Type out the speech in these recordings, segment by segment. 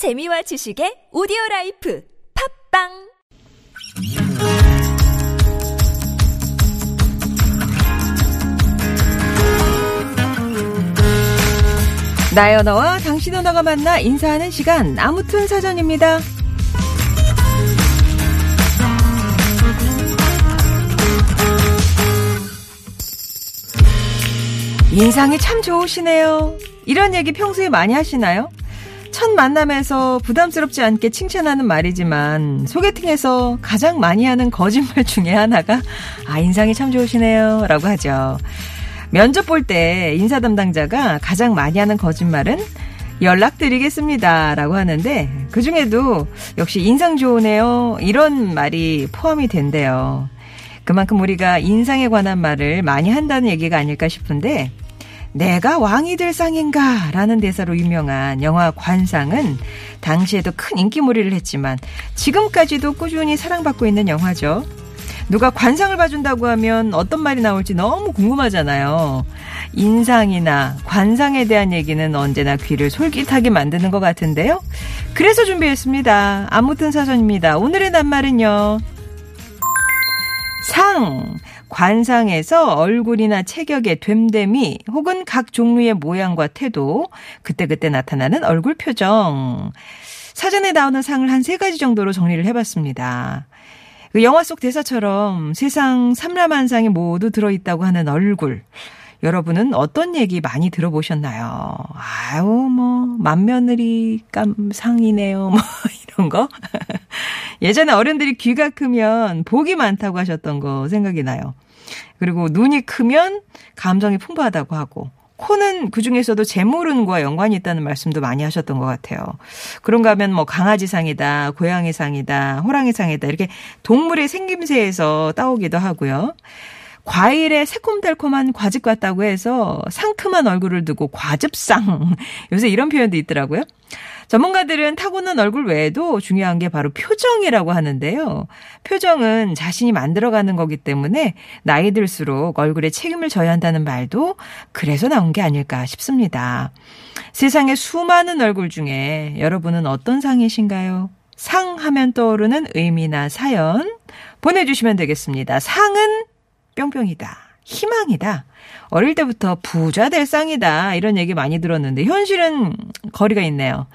재미와 지식의 오디오 라이프 팟빵 나의 언어와 당신 언어가 만나 인사하는 시간 아무튼 사전입니다. 인상이 참 좋으시네요. 이런 얘기 평소에 많이 하시나요? 첫 만남에서 부담스럽지 않게 칭찬하는 말이지만 소개팅에서 가장 많이 하는 거짓말 중에 하나가 아 인상이 참 좋으시네요 라고 하죠. 면접 볼 때 인사 담당자가 가장 많이 하는 거짓말은 연락드리겠습니다. 라고 하는데, 그 중에도 역시 인상 좋으네요. 이런 말이 포함이 된대요. 그만큼 우리가 인상에 관한 말을 많이 한다는 얘기가 아닐까 싶은데, 내가 왕이 될 상인가? 라는 대사로 유명한 영화 관상은 당시에도 큰 인기몰이를 했지만, 지금까지도 꾸준히 사랑받고 있는 영화죠. 누가 관상을 봐준다고 하면 어떤 말이 나올지 너무 궁금하잖아요. 인상이나 관상에 대한 얘기는 언제나 귀를 솔깃하게 만드는 것 같은데요. 그래서 준비했습니다. 아무튼 사전입니다. 오늘의 낱말은요. 상. 관상에서 얼굴이나 체격의 됨됨이 혹은 각 종류의 모양과 태도, 그때그때 나타나는 얼굴 표정. 사전에 나오는 상을 한 세 가지 정도로 정리를 해봤습니다. 그 영화 속 대사처럼 세상 삼라만상이 모두 들어있다고 하는 얼굴. 여러분은 어떤 얘기 많이 들어보셨나요? 아유, 뭐, 맏며느리 깜상이네요. 뭐, 이런 거. 예전에 어른들이 귀가 크면 복이 많다고 하셨던 거 생각이 나요. 그리고 눈이 크면 감정이 풍부하다고 하고. 코는 그 중에서도 재물운과 연관이 있다는 말씀도 많이 하셨던 것 같아요. 그런가 하면 뭐 강아지상이다, 고양이상이다, 호랑이상이다 이렇게 동물의 생김새에서 따오기도 하고요. 과일에 새콤달콤한 과즙 같다고 해서 상큼한 얼굴을 두고 과즙상. 요새 이런 표현도 있더라고요. 전문가들은 타고난 얼굴 외에도 중요한 게 바로 표정이라고 하는데요. 표정은 자신이 만들어가는 거기 때문에 나이 들수록 얼굴에 책임을 져야 한다는 말도 그래서 나온 게 아닐까 싶습니다. 세상에 수많은 얼굴 중에 여러분은 어떤 상이신가요? 상 하면 떠오르는 의미나 사연 보내주시면 되겠습니다. 상은 뿅뿅이다. 희망이다. 어릴 때부터 부자 될 쌍이다. 이런 얘기 많이 들었는데 현실은 거리가 있네요.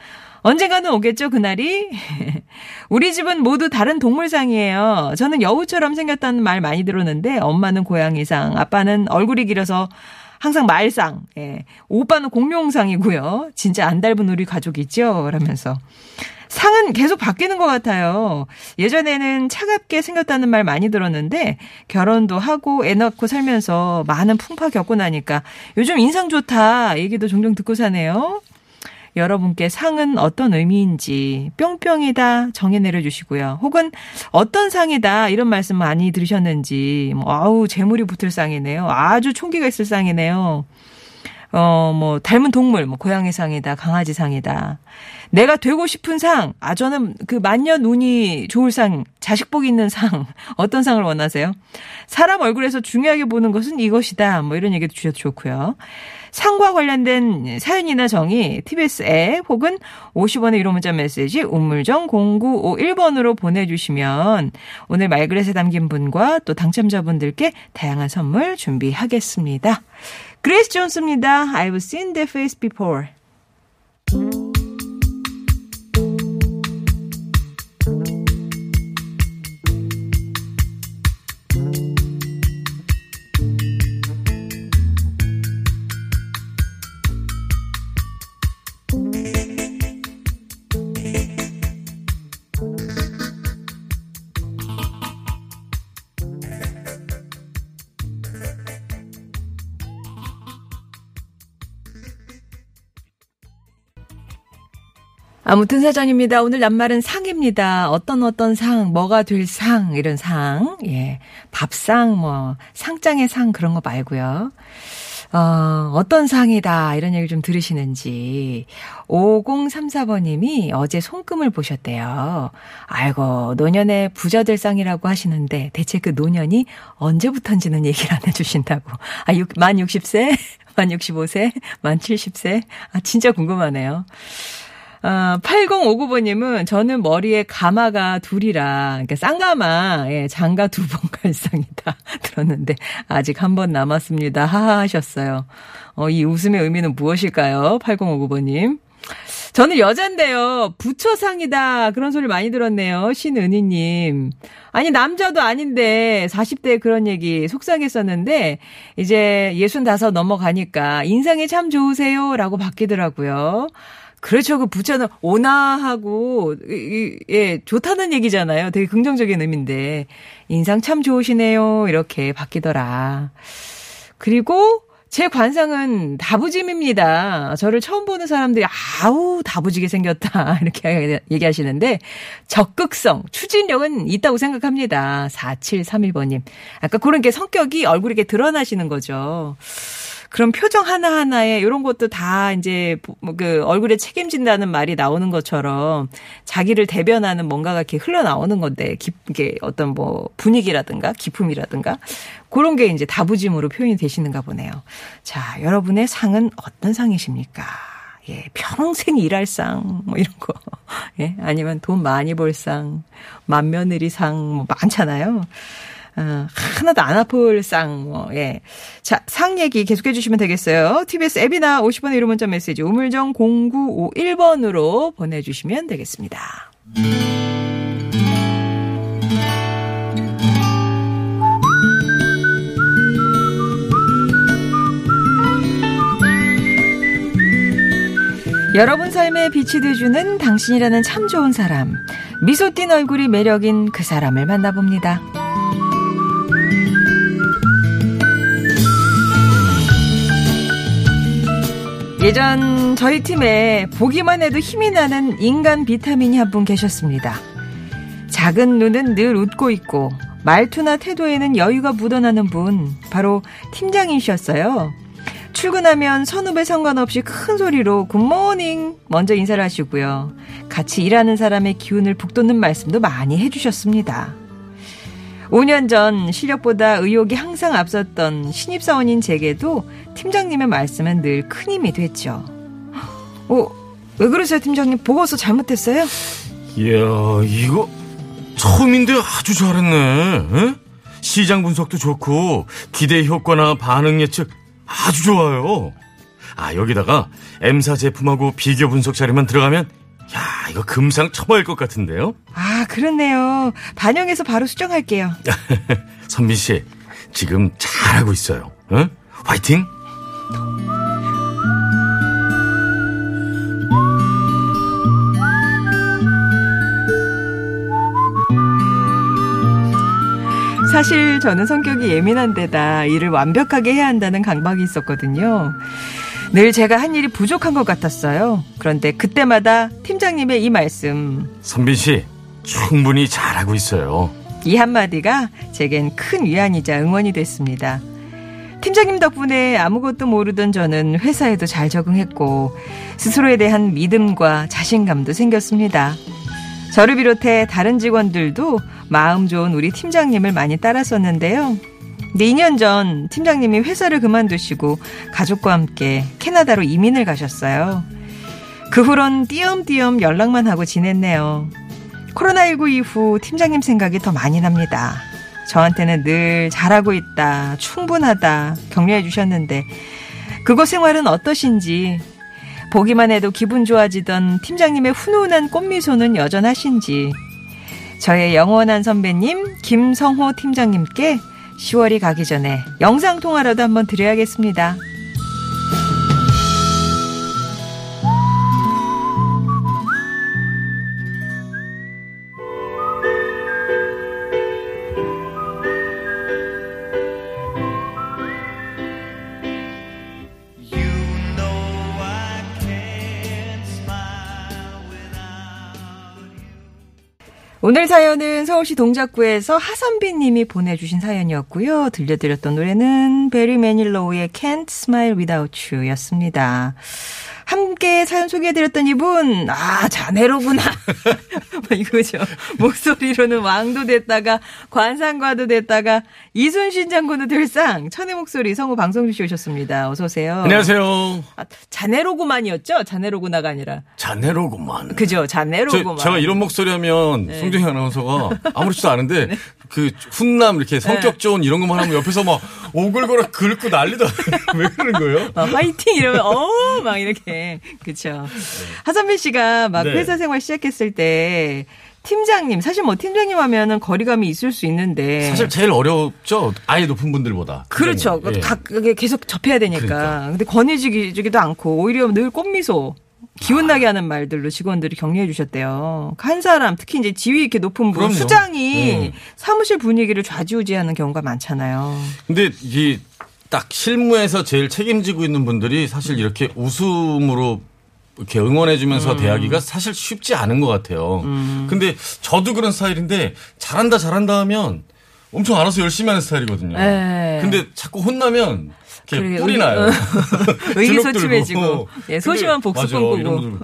언젠가는 오겠죠, 그날이? 우리 집은 모두 다른 동물상이에요. 저는 여우처럼 생겼다는 말 많이 들었는데, 엄마는 고양이상, 아빠는 얼굴이 길어서 항상 말상, 예. 오빠는 공룡상이고요. 진짜 안 닮은 우리 가족이죠? 라면서. 상은 계속 바뀌는 것 같아요. 예전에는 차갑게 생겼다는 말 많이 들었는데 결혼도 하고 애 낳고 살면서 많은 풍파 겪고 나니까 요즘 인상 좋다 얘기도 종종 듣고 사네요. 여러분께 상은 어떤 의미인지 뿅뿅이다 정해 내려 주시고요. 혹은 어떤 상이다 이런 말씀 많이 들으셨는지 뭐 아우 재물이 붙을 상이네요. 아주 총기가 있을 상이네요. 어, 뭐, 닮은 동물, 뭐, 고양이 상이다, 강아지 상이다. 내가 되고 싶은 상, 아, 저는 그 만년 운이 좋을 상, 자식복 있는 상, 어떤 상을 원하세요? 사람 얼굴에서 중요하게 보는 것은 이것이다. 뭐, 이런 얘기도 주셔도 좋고요. 상과 관련된 사연이나 정의 TBS 앱 혹은 50원의 유료 문자 메시지 우물정 0951번으로 보내주시면 오늘 말그릇에 담긴 분과 또 당첨자분들께 다양한 선물 준비하겠습니다. 그레이스 존스입니다. I've seen that face before. 아무튼 사전입니다. 오늘 낱말은 상입니다. 어떤 어떤 상, 뭐가 될 상, 이런 상, 예. 밥상, 뭐, 상장의 상, 그런 거 말고요. 어, 어떤 상이다, 이런 얘기 좀 들으시는지. 5034번님이 어제 손금을 보셨대요. 아이고, 노년에 부자 될 상이라고 하시는데, 대체 그 노년이 언제부턴지는 얘기를 안 해주신다고. 아, 6, 만 60세? 만 65세? 만 70세? 아, 진짜 궁금하네요. 아, 8059번님은 저는 머리에 가마가 둘이라, 그러니까 쌍가마, 예, 장가 두 번 갈상이다. 들었는데, 아직 한 번 남았습니다. 하하 하셨어요. 어, 이 웃음의 의미는 무엇일까요? 8059번님. 저는 여잔데요. 부처상이다. 그런 소리 많이 들었네요. 신은희님. 아니, 남자도 아닌데, 40대에 그런 얘기 속상했었는데, 이제 65 넘어가니까, 인상이 참 좋으세요. 라고 바뀌더라고요. 그렇죠. 그 부처는 온화하고, 예, 좋다는 얘기잖아요. 되게 긍정적인 의미인데, 인상 참 좋으시네요. 이렇게 바뀌더라. 그리고, 제 관상은 다부짐입니다. 저를 처음 보는 사람들이 아우 다부지게 생겼다 이렇게 얘기하시는데 적극성, 추진력은 있다고 생각합니다. 4731번님. 아까 그런 게 성격이 얼굴에 이렇게 드러나시는 거죠. 그런 표정 하나하나에 이런 것도 다 이제 뭐그 얼굴에 책임진다는 말이 나오는 것처럼 자기를 대변하는 뭔가가 이렇게 흘러나오는 건데 깊게 어떤 뭐 분위기라든가 기품이라든가 그런 게 이제 다부짐으로 표현이 되시는가 보네요. 자, 여러분의 상은 어떤 상이십니까? 예, 평생 일할 상, 뭐 이런 거. 예, 아니면 돈 많이 벌 상, 만며느리 상, 뭐 많잖아요. 어, 하나도 안 아플 쌍, 뭐, 예. 자, 상 얘기 계속해 주시면 되겠어요. TBS 앱이나 50번의 1호 문자 메시지 우물정 0951번으로 보내주시면 되겠습니다. 여러분 삶에 빛이 돼주는 당신이라는 참 좋은 사람. 미소 띤 얼굴이 매력인 그 사람을 만나봅니다. 예전 저희 팀에 보기만 해도 힘이 나는 인간 비타민이 한 분 계셨습니다. 작은 눈은 늘 웃고 있고 말투나 태도에는 여유가 묻어나는 분 바로 팀장이셨어요. 출근하면 선후배 상관없이 큰 소리로 굿모닝 먼저 인사를 하시고요. 같이 일하는 사람의 기운을 북돋는 말씀도 많이 해주셨습니다. 5년 전 실력보다 의욕이 항상 앞섰던 신입사원인 제게도 팀장님의 말씀은 늘 큰 힘이 됐죠. 어, 왜 그러세요, 팀장님? 보고서 잘못했어요? 이야, 이거 처음인데 아주 잘했네. 에? 시장 분석도 좋고 기대 효과나 반응 예측 아주 좋아요. 아, 여기다가 M사 제품하고 비교 분석 자료만 들어가면 야, 이거 금상 첨화일 것 같은데요? 아, 그렇네요. 반영해서 바로 수정할게요. 선미 씨, 지금 잘하고 있어요. 응? 화이팅! 사실 저는 성격이 예민한 데다 일을 완벽하게 해야 한다는 강박이 있었거든요. 늘 제가 한 일이 부족한 것 같았어요. 그런데 그때마다 팀장님의 이 말씀. 선빈 씨, 충분히 잘하고 있어요. 이 한마디가 제겐 큰 위안이자 응원이 됐습니다. 팀장님 덕분에 아무것도 모르던 저는 회사에도 잘 적응했고 스스로에 대한 믿음과 자신감도 생겼습니다. 저를 비롯해 다른 직원들도 마음 좋은 우리 팀장님을 많이 따랐었는데요. 근데 2년 전 팀장님이 회사를 그만두시고 가족과 함께 캐나다로 이민을 가셨어요. 그 후론 띄엄띄엄 연락만 하고 지냈네요. 코로나19 이후 팀장님 생각이 더 많이 납니다. 저한테는 늘 잘하고 있다, 충분하다 격려해 주셨는데 그곳 생활은 어떠신지 보기만 해도 기분 좋아지던 팀장님의 훈훈한 꽃미소는 여전하신지 저의 영원한 선배님 김성호 팀장님께 10월이 가기 전에 영상통화라도 한번 드려야겠습니다. 오늘 사연은 서울시 동작구에서 하선빈 님이 보내주신 사연이었고요. 들려드렸던 노래는 베리 매닐로우의 Can't Smile Without You 였습니다. 함께 사연 소개해드렸던 이분, 아, 자네로구나. 이거죠. 목소리로는 왕도 됐다가 관상과도 됐다가 이순신 장군도 될상 천의 목소리 성우 방송주 씨 오셨습니다. 어서 오세요. 안녕하세요. 아, 자네로구만이었죠? 자네로구나가 아니라. 자네로구만. 그죠? 자네로구만. 저, 제가 이런 목소리 하면 네. 송정희 아나운서가 아무렇지도 않은데 그 훈남 이렇게 성격 좋은 이런 것만 하면 옆에서 막 오글거려 긁고 난리도 왜 그러는 거예요? 막 화이팅 이러면 어막 이렇게 그쵸 하선배 씨가 막 네. 회사 생활 시작했을 때 팀장님 사실 뭐 팀장님 하면은 거리감이 있을 수 있는데 사실 제일 어렵죠. 아예 높은 분들보다. 그렇죠 예. 각 계속 접해야 되니까 그러니까. 근데 권해지기도 않고 오히려 늘 꽃미소 기운 나게 하는 말들로 직원들이 격려해 주셨대요. 한 사람 특히 이제 지위 이렇게 높은 분 그럼요. 수장이 네. 사무실 분위기를 좌지우지하는 경우가 많잖아요. 근데 이게 딱 실무에서 제일 책임지고 있는 분들이 사실 이렇게 웃음으로 이렇게 응원해주면서 음. 대하기가 사실 쉽지 않은 것 같아요. 근데 저도 그런 스타일인데 잘한다 잘한다 하면 엄청 알아서 열심히 하는 스타일이거든요. 네. 근데 자꾸 혼나면 그러게, 뿔이 나요. 의기소침해지고. 예, 소심한 복수. 꿈꾸고 분들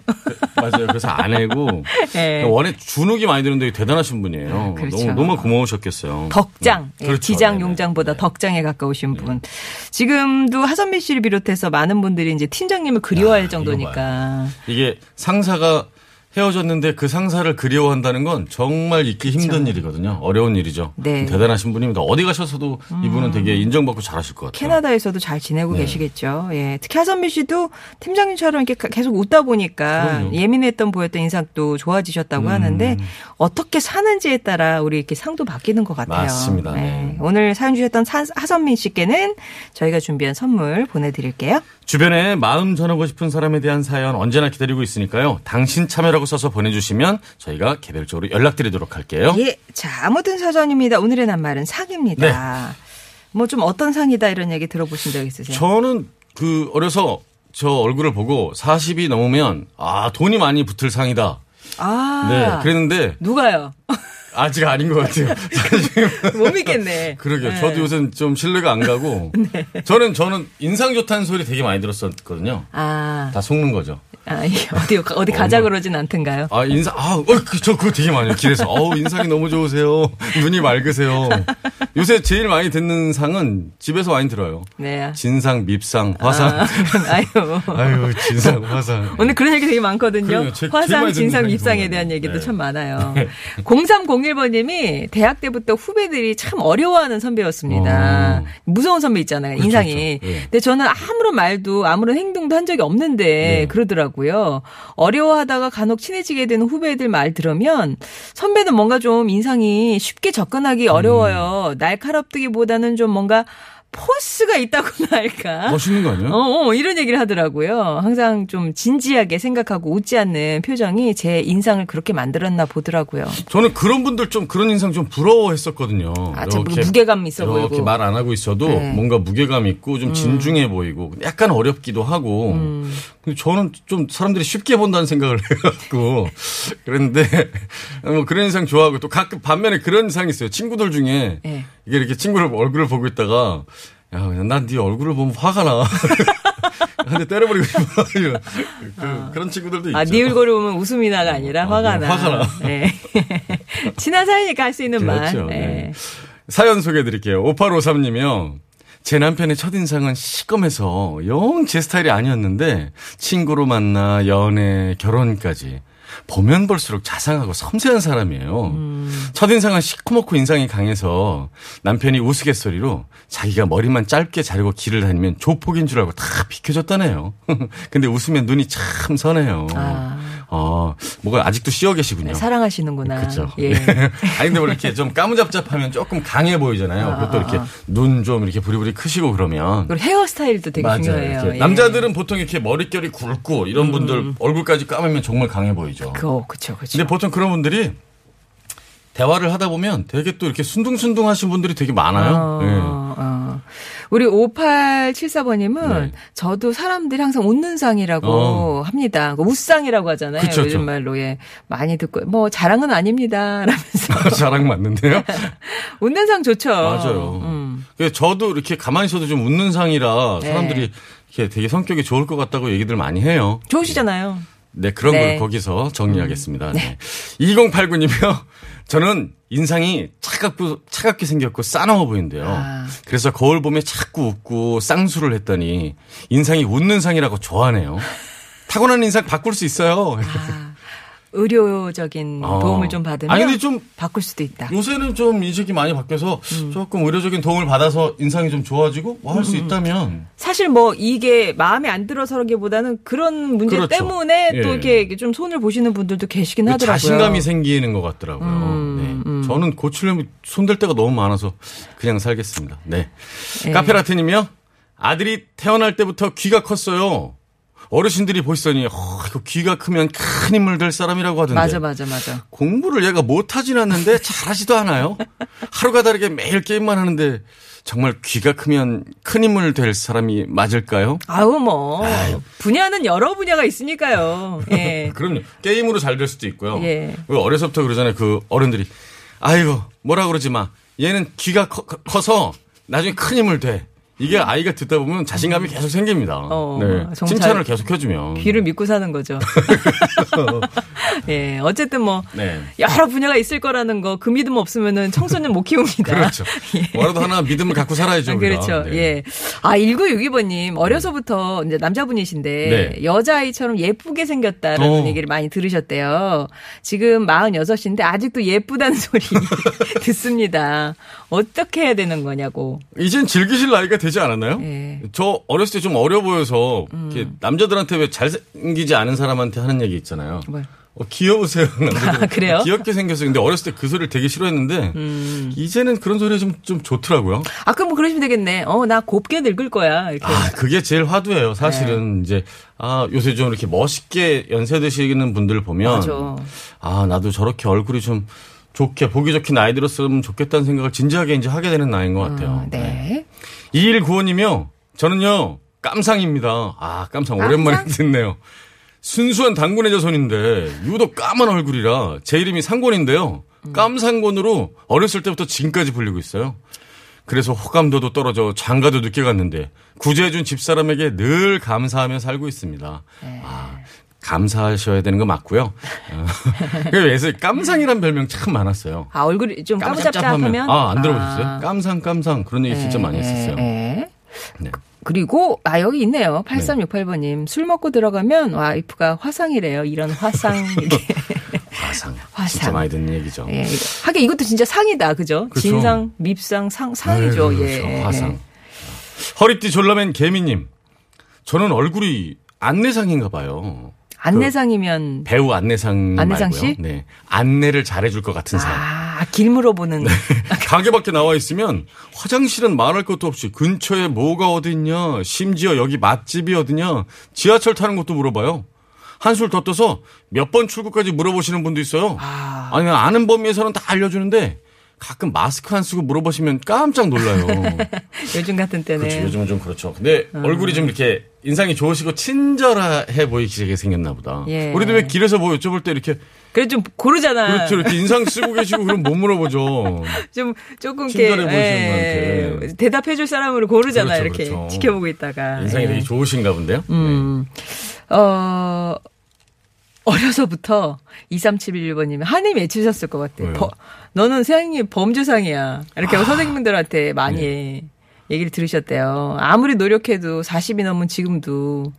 맞아요. 그래서 안 해고 예. 원래 주눅이 많이 드는데 대단하신 분이에요. 그렇죠. 너무 너무 고마우셨겠어요. 덕장, 네. 예, 그렇죠. 기장. 용장보다 덕장에 가까우신 분. 지금도 하선미 씨를 비롯해서 많은 분들이 이제 팀장님을 그리워할 야, 정도니까. 이게 상사가 헤어졌는데 그 상사를 그리워한다는 건 정말 잊기 힘든 일이거든요. 어려운 일이죠. 네. 음. 대단하신 분입니다. 어디 가셔서도 이분은 되게 인정받고 잘하실 것 같아요. 캐나다에서도 잘 지내고 네. 계시겠죠. 예. 특히 하선미 씨도 팀장님처럼 이렇게 계속 웃다 보니까 그럼요. 음. 예민했던 보였던 인상도 좋아지셨다고 하는데 어떻게 사는지에 따라 우리 이렇게 상도 바뀌는 것 같아요. 맞습니다. 예. 네. 오늘 사연 주셨던 사- 하선민 씨께는 저희가 준비한 선물 보내드릴게요. 주변에 마음 전하고 싶은 사람에 대한 사연 언제나 기다리고 있으니까요. 당신 참여라고 써서 보내주시면 저희가 개별적으로 연락드리도록 할게요. 예. 자, 아무튼 사전입니다. 오늘의 낱말은 상입니다. 네. 뭐 좀 어떤 상이다 이런 얘기 들어보신 적 있으세요? 저는 그 어려서 저 얼굴을 보고 40이 넘으면 아 돈이 많이 붙을 상이다. 아. 네, 그랬는데 누가요? 아직 아닌 것 같아요. 못 믿겠네. 그러게요. 네. 저도 요새 좀 신뢰가 안 가고. 저는 저는 인상 좋다는 소리 되게 많이 들었었거든요. 아, 다 속는 거죠. 아, 어디 어디 가자 그러진 않던가요? 아 인상 아, 어, 그, 저 그거 되게 많이. 길에서 어우 인상이 너무 좋으세요. 눈이 맑으세요. 요새 제일 많이 듣는 상은 집에서 많이 들어요. 네. 진상, 밉상, 화상. 아, 아유. 아유 진상, 화상. 오늘 그런 얘기 되게 많거든요. 그래요. 제- 화상, 진상, 그거예요. 대한 얘기도 네. 참 많아요. 0301번님이 대학 때부터 후배들이 참 어려워하는 선배였습니다. 어. 무서운 선배 있잖아요. 그렇죠, 인상이. 그렇죠. 예. 근데 저는 아무런 말도 아무런 행동도 한 적이 없는데 네. 그러더라고요. 어려워하다가 간혹 친해지게 되는 후배들 말 들으면 선배는 뭔가 좀 인상이 쉽게 접근하기 음. 어려워요. 날카롭기보다는 좀 뭔가 포스가 있다고나 할까? 멋있는 거 아니에요? 어, 어, 이런 얘기를 하더라고요. 항상 좀 진지하게 생각하고 웃지 않는 표정이 제 인상을 그렇게 만들었나 보더라고요. 저는 그런 분들 좀 그런 인상 좀 부러워했었거든요. 아, 좀 무게감 있어 이렇게 보이고. 말안 하고 있어도 네. 음. 뭔가 무게감 있고 좀 진중해 보이고 약간 어렵기도 하고. 음. 근데 저는 좀 사람들이 쉽게 본다는 생각을 해갖고 그랬는데 뭐 그런 인상 좋아하고 또 가끔 반면에 그런 인상이 있어요. 친구들 중에 네. 이게 이렇게 친구를 얼굴을 보고 있다가 야, 난네 얼굴을 보면 화가 나. 근데 때려버리고 싶어. 그, 런 친구들도 있죠. 아, 네 얼굴을 보면 웃음이 나가 아니라 아, 화가 네, 나. 화가 나. 네. 친한 사이니까 할 수 있는 그렇죠. 말. 네. 네. 사연 소개해 드릴게요. 5853님이요. 제 남편의 첫인상은 시꺼매서 영 제 스타일이 아니었는데 친구로 만나 연애, 결혼까지 보면 볼수록 자상하고 섬세한 사람이에요. 음. 첫인상은 시커멓고 인상이 강해서 남편이 우스갯소리로 자기가 머리만 짧게 자르고 길을 다니면 조폭인 줄 알고 다 비켜줬다네요. 근데 웃으면 눈이 참 선해요. 아. 어, 뭐가 아직도 씌어 계시군요. 사랑하시는구나. 그렇죠. 예. 아니 근데 뭐 이렇게 좀 까무잡잡하면 조금 강해 보이잖아요. 아, 그것도 아, 이렇게 아. 눈좀 이렇게 부리부리 크시고 그러면 그리고 헤어스타일도 되게 맞아요. 중요해요. 예. 음. 남자들은 보통 이렇게 머릿결이 굵고 이런 분들 얼굴까지 까매면 정말 강해 보이죠. 그거, 그쵸, 그쵸. 근데 보통 그런 분들이 대화를 하다 보면 되게 또 이렇게 순둥순둥 하신 분들이 되게 많아요. 어, 예. 어. 우리 5874번님은 네. 저도 사람들이 항상 웃는 상이라고 어. 합니다. 그 웃상이라고 하잖아요. 그쵸, 요즘. 말로. 예. 많이 듣고. 뭐 자랑은 아닙니다. 라면서. 자랑 맞는데요. 웃는 상 좋죠. 맞아요. 음. 그래서 저도 이렇게 가만히 있어도 좀 웃는 상이라 네. 사람들이 이렇게 되게 성격이 좋을 것 같다고 얘기들 많이 해요. 좋으시잖아요. 네, 그런 네. 걸 거기서 정리하겠습니다. 네. 2089님이요. 저는 인상이 차갑고, 차갑게 생겼고 싸나워 보이는데요. 아. 그래서 거울 보면 자꾸 웃고 쌍수를 했더니 인상이 웃는 상이라고 좋아하네요. 타고난 인상 바꿀 수 있어요. 아, 의료적인 어. 도움을 좀 받으면 아니, 근데 좀 바꿀 수도 있다. 요새는 좀 인식이 많이 바뀌어서 음. 조금 의료적인 도움을 받아서 인상이 좀 좋아지고 뭐 음, 할수 있다면 사실 뭐 이게 마음에 안 들어서라기보다는 그런 문제 그렇죠. 때문에 또 예. 이렇게 좀 손을 보시는 분들도 계시긴 하더라고요. 자신감이 생기는 것 같더라고요. 음, 네. 저는 고치려면 손댈 데가 너무 많아서 그냥 살겠습니다. 네. 예. 카페라테님이요. 아들이 태어날 때부터 귀가 컸어요. 어르신들이 보시더니 어, 이거 귀가 크면 큰 인물 될 사람이라고 하던데. 맞아 맞아 맞아. 공부를 얘가 못하진 않는데 잘하지도 않아요. 하루가 다르게 매일 게임만 하는데 정말 귀가 크면 큰 인물 될 사람이 맞을까요? 아우 뭐 분야는 여러 분야가 있으니까요. 예. 그럼요. 게임으로 잘 될 수도 있고요. 예. 그 어려서부터 그러잖아요. 그 어른들이 아이고 뭐라 그러지 마. 얘는 귀가 커, 커서 나중에 큰 힘을 돼. 이게 아이가 듣다 보면 자신감이 계속 생깁니다. 어, 네. 정말 칭찬을 계속 해주면. 귀를 믿고 사는 거죠. 예. 어쨌든 뭐 네. 여러 분야가 있을 거라는 거 그 믿음 없으면은 청소년 못 키웁니다. 그렇죠. 뭐라도 하나 믿음을 갖고 살아야죠. 아. 그렇죠. 네. 예. 아, 1962번님, 어려서부터 이제 남자분이신데, 네. 여자아이처럼 예쁘게 생겼다라는 어. 얘기를 많이 들으셨대요. 지금 46인데, 아직도 예쁘다는 소리 듣습니다. 어떻게 해야 되는 거냐고. 이젠 즐기실 나이가 되지 않았나요? 예. 저 어렸을 때 좀 어려 보여서 음. 남자들한테 왜 잘생기지 않은 사람한테 하는 얘기 있잖아요. 뭘. 어, 귀여우세요. 아, 그래요? 귀엽게 생겼어요. 근데 어렸을 때 그 소리를 되게 싫어했는데 음. 이제는 그런 소리가 좀, 좀 좋더라고요. 아, 그럼 뭐 그러시면 되겠네. 어, 나 곱게 늙을 거야. 이렇게. 아, 그게 제일 화두예요. 사실은 네. 이제 아, 요새 좀 이렇게 멋있게 연세 드시는 분들 보면 맞아. 아, 나도 저렇게 얼굴이 좀 좋게 보기 좋게 나이 들었으면 좋겠다는 생각을 진지하게 이제 하게 되는 나이인 것 같아요. 어, 네. 2195님이요. 저는요, 깜상입니다. 아, 깜상 오랜만에 듣네요. 순수한 당군의 자손인데, 유독 까만 얼굴이라 제 이름이 상권인데요. 깜상권으로 어렸을 때부터 지금까지 불리고 있어요. 그래서 호감도도 떨어져 장가도 늦게 갔는데, 구제해준 집사람에게 늘 감사하며 살고 있습니다. 아, 감사하셔야 되는 거 맞고요. 어, 그래서 깜상이란 별명 참 많았어요. 아, 얼굴이 좀 까무잡잡하면? 아, 안 들어보셨어요? 아. 깜상, 깜상. 그런 얘기 진짜 많이 예, 했었어요. 예. 네. 그리고 아 여기 있네요. 8368번님 술 먹고 들어가면 와이프가 화상이래요. 이런 화상 이게 화상. 화상. 진짜 많이 듣는 얘기죠. 예. 하긴 이것도 진짜 상이다, 그죠? 그렇죠. 진상, 밉상, 상 상이죠. 예. 그렇죠. 화상. 허리띠 졸라맨 개미님. 저는 얼굴이 안내상인가 봐요. 안내상이면 배우 안내상 안내상 말고요. 씨? 네. 안내를 잘해줄 것 같은 사람. 아, 길 물어보는 가게 밖에 나와 있으면 화장실은 말할 것도 없이 근처에 뭐가 어딨냐, 심지어 여기 맛집이 어디냐, 지하철 타는 것도 물어봐요. 한술 더 떠서 몇 번 출구까지 물어보시는 분도 있어요. 아. 아니, 아는 범위에서는 다 알려주는데 가끔 마스크 안 쓰고 물어보시면 깜짝 놀라요. 요즘 같은 때는 그렇죠. 요즘은 좀 그렇죠. 근데 얼굴이 좀 이렇게 인상이 좋으시고 친절해 보이시게 생겼나 보다. 예. 우리도 왜 길에서 뭐 여쭤볼 때 이렇게 그래 좀 고르잖아. 그렇죠. 이렇게 인상 쓰고 계시고 그럼 못 물어보죠. 좀 조금 이렇게 친절해 보이시는 예, 분한테. 대답해 줄 사람으로 고르잖아. 그렇죠, 이렇게 그렇죠. 지켜보고 있다가 인상이 예. 되게 좋으신가 본데요. 음. 어, 어려서부터 2371번님이 한이 맺히셨을 것 같아요. 버- 너는 세상이 범주상이야. 이렇게 아. 선생님들한테 많이 네. 얘기를 들으셨대요. 아무리 노력해도 40이 넘은 지금도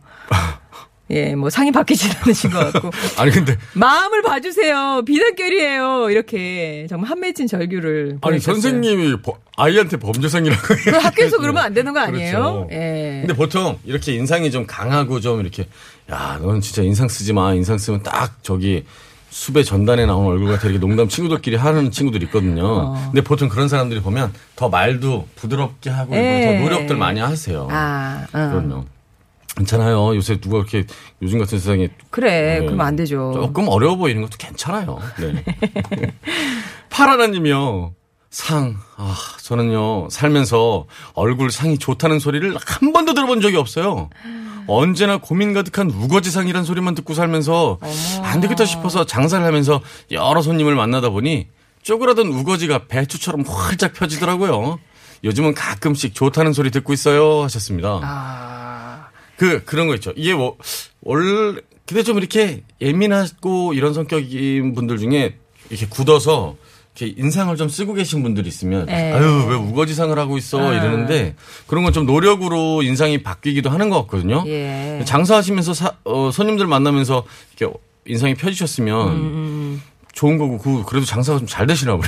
예, 뭐 상이 바뀌지 않으신 것 같고. 아니 근데 마음을 봐주세요. 비단결이에요. 이렇게 정말 한 맺힌 절규를. 아니 보내셨어요. 선생님이 버- 아이한테 범죄상이라고 그 학교에서 그러면 안 되는 거 아니에요? 그렇죠. 예. 근데 보통 이렇게 인상이 좀 강하고 좀 이렇게 야, 넌 진짜 인상 쓰지 마. 인상 쓰면 딱 저기 수배 전단에 나오는 얼굴 같아 이렇게 농담 친구들끼리 하는 친구들이 있거든요. 어. 근데 보통 그런 사람들이 보면 더 말도 부드럽게 하고 예. 더 노력들 많이 하세요. 아, 어. 그럼요. 괜찮아요. 요새 누가 이렇게 요즘 같은 세상에 그래. 네. 그러면 안 되죠. 조금 어려워 보이는 것도 괜찮아요. 네. 파라나님이요. 상. 아, 저는요, 살면서 얼굴 상이 좋다는 소리를 한 번도 들어본 적이 없어요. 언제나 고민 가득한 우거지상이란 소리만 듣고 살면서 안 되겠다 싶어서 장사를 하면서 여러 손님을 만나다 보니 쪼그라든 우거지가 배추처럼 활짝 펴지더라고요. 요즘은 가끔씩 좋다는 소리 듣고 있어요. 하셨습니다. 아. 그, 그런 거 있죠. 이게 뭐, 원래, 근데 좀 이렇게 예민하고 이런 성격인 분들 중에 이렇게 굳어서 이렇게 인상을 좀 쓰고 계신 분들이 있으면 네. 아유 왜 우거지상을 하고 있어 아. 이러는데 그런 건 좀 노력으로 인상이 바뀌기도 하는 것 같거든요. 예. 장사하시면서 사- 어, 손님들 만나면서 이렇게 인상이 펴지셨으면 음, 좋은 거고 그 그래도 장사가 좀 잘 되시나 보요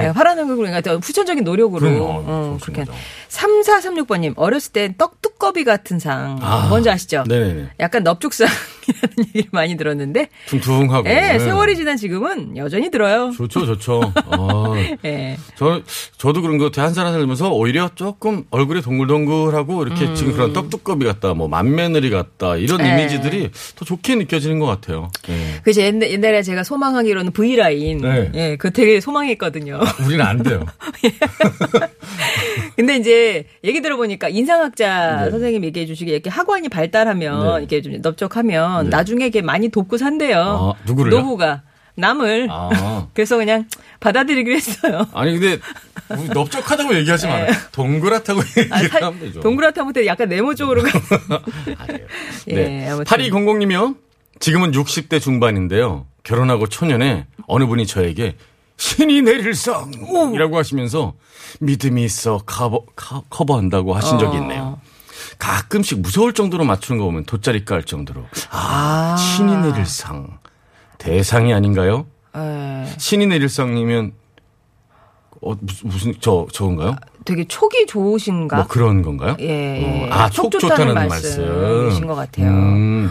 예, 화라는 얼굴 그러니까 후천적인 노력으로 그럼요. 어, 그렇게 좋습니다. 3436번님 어렸을 땐 떡두꺼비 같은 상 아. 뭔지 아시죠? 네네네. 약간 넙죽상이라는 얘기를 많이 들었는데 퉁퉁하고. 예, 네. 세월이 지난 지금은 여전히 들어요. 좋죠, 좋죠. 아, 예. 저, 저도 그런 것 같아요. 한살 한살 들면서 오히려 조금 얼굴이 동글동글하고 이렇게 지금 그런 떡두꺼비 같다, 뭐 만며느리 같다, 이런 음. 네. 이미지들이 더 좋게 느껴지는 것 같아요. 예. 그래서 옛날, 옛날에 제가 소망하기로는 V라인. 네. 예, 그거 되게 소망했거든요. 우리는 안 돼요. 근데 이제 얘기 들어보니까 인상학자 네. 선생님 얘기해 주시기에 이렇게 학원이 발달하면 네. 이렇게 좀 넓적하면 네. 나중에 이게 많이 돕고 산대요. 아, 누구를요? 노후가. 남을. 아. 그래서 그냥 받아들이기로 했어요. 아니, 근데 넓적하다고 얘기하지 마요. 동그랗다고 네. 아, 사- 얘기하면 되죠. 동그랗다 못해 약간 네모 쪽으로 가. 아니에요. 예, 네. 아무튼. 8200님이요. 지금은 60대 중반인데요. 결혼하고 초년에 어느 분이 저에게 신이 내릴 성이라고 하시면서 믿음이 있어 커버, 커- 커버한다고 하신 적이 있네요. 가끔씩 무서울 정도로 맞추는 거 보면 돗자리 깔 정도로 아, 아. 신이 내릴 상 대상이 아닌가요? 예, 신이 내릴 상이면 어, 무슨, 무슨 저 저건가요? 되게 촉이 좋으신가? 뭐 그런 건가요? 예, 예. 어, 아, 촉 촉 좋다는 좋다는 말씀이신 말씀. 것 같아요. 음.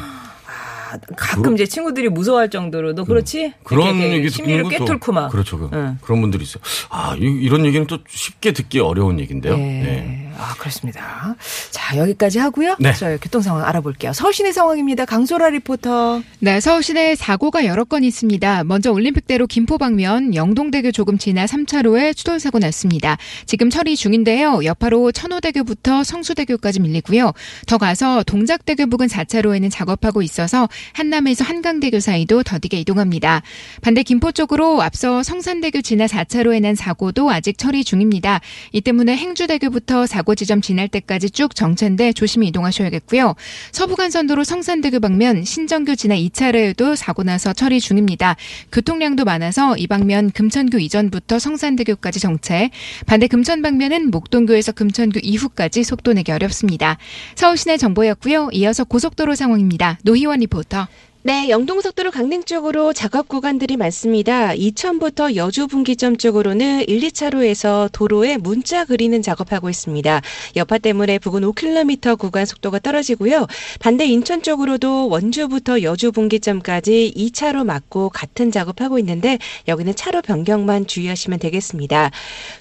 아, 가끔 이제 친구들이 무서워할 정도로 너 그렇지? 그런 이렇게 얘기 듣는 것도 꿰뚫고 막. 그렇죠. 그, 응. 그런 분들이 있어요. 아, 이, 런 얘기는 또 쉽게 듣기 어려운 얘기인데요. 예. 네. 아, 그렇습니다. 자, 여기까지 하고요. 네. 저 교통 상황 알아볼게요. 서울시내 상황입니다. 강소라 리포터. 네, 서울시내 사고가 여러 건 있습니다. 먼저 올림픽대로 김포 방면 영동대교 조금 지나 3차로에 추돌 사고 났습니다. 지금 처리 중인데요. 여파로 천호대교부터 성수대교까지 밀리고요. 더 가서 동작대교 부근 4차로에는 작업하고 있어서 한남에서 한강대교 사이도 더디게 이동합니다. 반대 김포 쪽으로 앞서 성산대교 지나 4차로에 난 사고도 아직 처리 중입니다. 이 때문에 행주대교부터 사고 지점 지날 때까지 쭉 정체인데 조심히 이동하셔야겠고요. 서부간선도로 성산대교 방면 신정교 지나 2차로에도 사고 나서 처리 중입니다. 교통량도 많아서 이 방면 금천교 이전부터 성산대교까지 정체. 반대 금천 방면은 목동교에서 금천교 이후까지 속도 내기 어렵습니다. 서울시내 정보였고요. 이어서 고속도로 상황입니다. 노희원 리포터. 네, 영동속도로 강릉 쪽으로 작업 구간들이 많습니다. 이천부터 여주 분기점 쪽으로는 1, 2차로에서 도로에 문자 그리는 작업하고 있습니다. 여파 때문에 부근 5km 구간 속도가 떨어지고요. 반대 인천 쪽으로도 원주부터 여주 분기점까지 2차로 막고 같은 작업하고 있는데 여기는 차로 변경만 주의하시면 되겠습니다.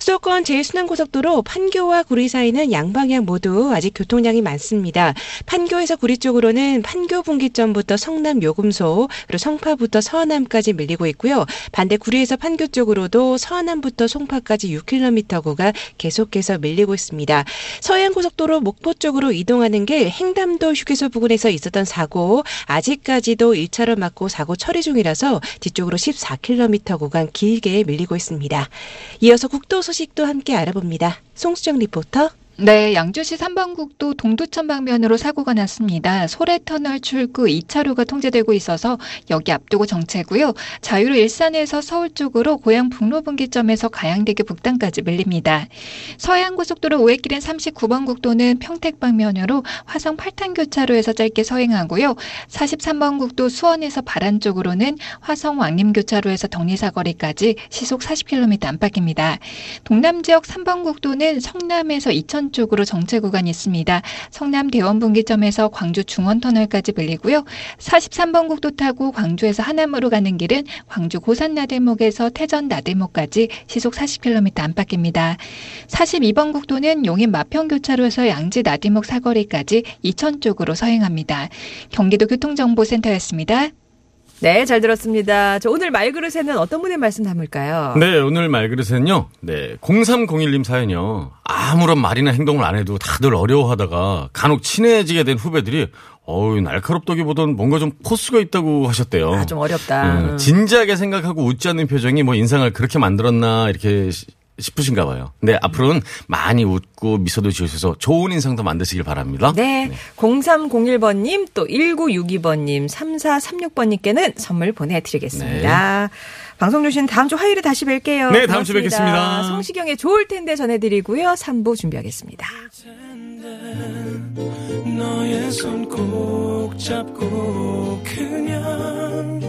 수도권 제1순환고속도로 판교와 구리 사이는 양방향 모두 아직 교통량이 많습니다. 판교에서 구리 쪽으로는 판교 분기점부터 성남 요 금소 그리고 성파부터 서안암까지 밀리고 있고요. 반대 구리에서 판교 쪽으로도 서안암부터 송파까지 6km 구간 계속해서 밀리고 있습니다. 서해안고속도로 목포 쪽으로 이동하는 길 행담도 휴게소 부근에서 있었던 사고 아직까지도 1차로 막고 사고 처리 중이라서 뒤쪽으로 14km 구간 길게 밀리고 있습니다. 이어서 국도 소식도 함께 알아봅니다. 송수정 리포터. 네, 양주시 3번국도 동두천 방면으로 사고가 났습니다. 소래터널 출구 2차로가 통제되고 있어서 여기 앞두고 정체고요. 자유로 일산에서 서울 쪽으로 고양 북로 분기점에서 가양대교 북단까지 밀립니다. 서해안고속도로 5회길인 39번 국도는 평택 방면으로 화성 8탄 교차로에서 짧게 서행하고요. 43번 국도 수원에서 바란 쪽으로는 화성 왕림 교차로에서 덕리사거리까지 시속 40km 안팎입니다. 동남 지역 3번 국도는 성남에서 이천 쪽으로 정체 구간이 있습니다. 성남 대원 분기점에서 광주 중원터널까지 밀리고요. 43번 국도 타고 광주에서 하남으로 가는 길은 광주 고산 나들목에서 태전 나들목까지 시속 40km 안팎입니다. 42번 국도는 용인 마평 교차로에서 양지 나들목 사거리까지 이천 쪽으로 서행합니다. 경기도 교통정보센터였습니다. 네, 잘 들었습니다. 저 오늘 말그릇에는 어떤 분의 말씀 담을까요? 네, 오늘 말그릇은요. 네, 0301님 사연이요. 아무런 말이나 행동을 안 해도 다들 어려워하다가 간혹 친해지게 된 후배들이 어우, 날카롭다기보단 뭔가 좀 포스가 있다고 하셨대요. 아, 좀 어렵다. 예, 음. 진지하게 생각하고 웃지 않는 표정이 뭐 인상을 그렇게 만들었나 이렇게 시- 싶으신가 봐요. 근데 앞으로는 많이 웃고 미소도 지으셔서 좋은 인상도 만드시길 바랍니다. 네. 0301번님, 또 1962번님, 3436번님께는 선물 보내드리겠습니다. 방송 주신 다음 주 화요일에 다시 뵐게요. 네, 다음 주 고맙습니다. 뵙겠습니다. 성시경의 좋을 텐데 전해드리고요. 3부 준비하겠습니다. 너의 손 꼭 잡고 그냥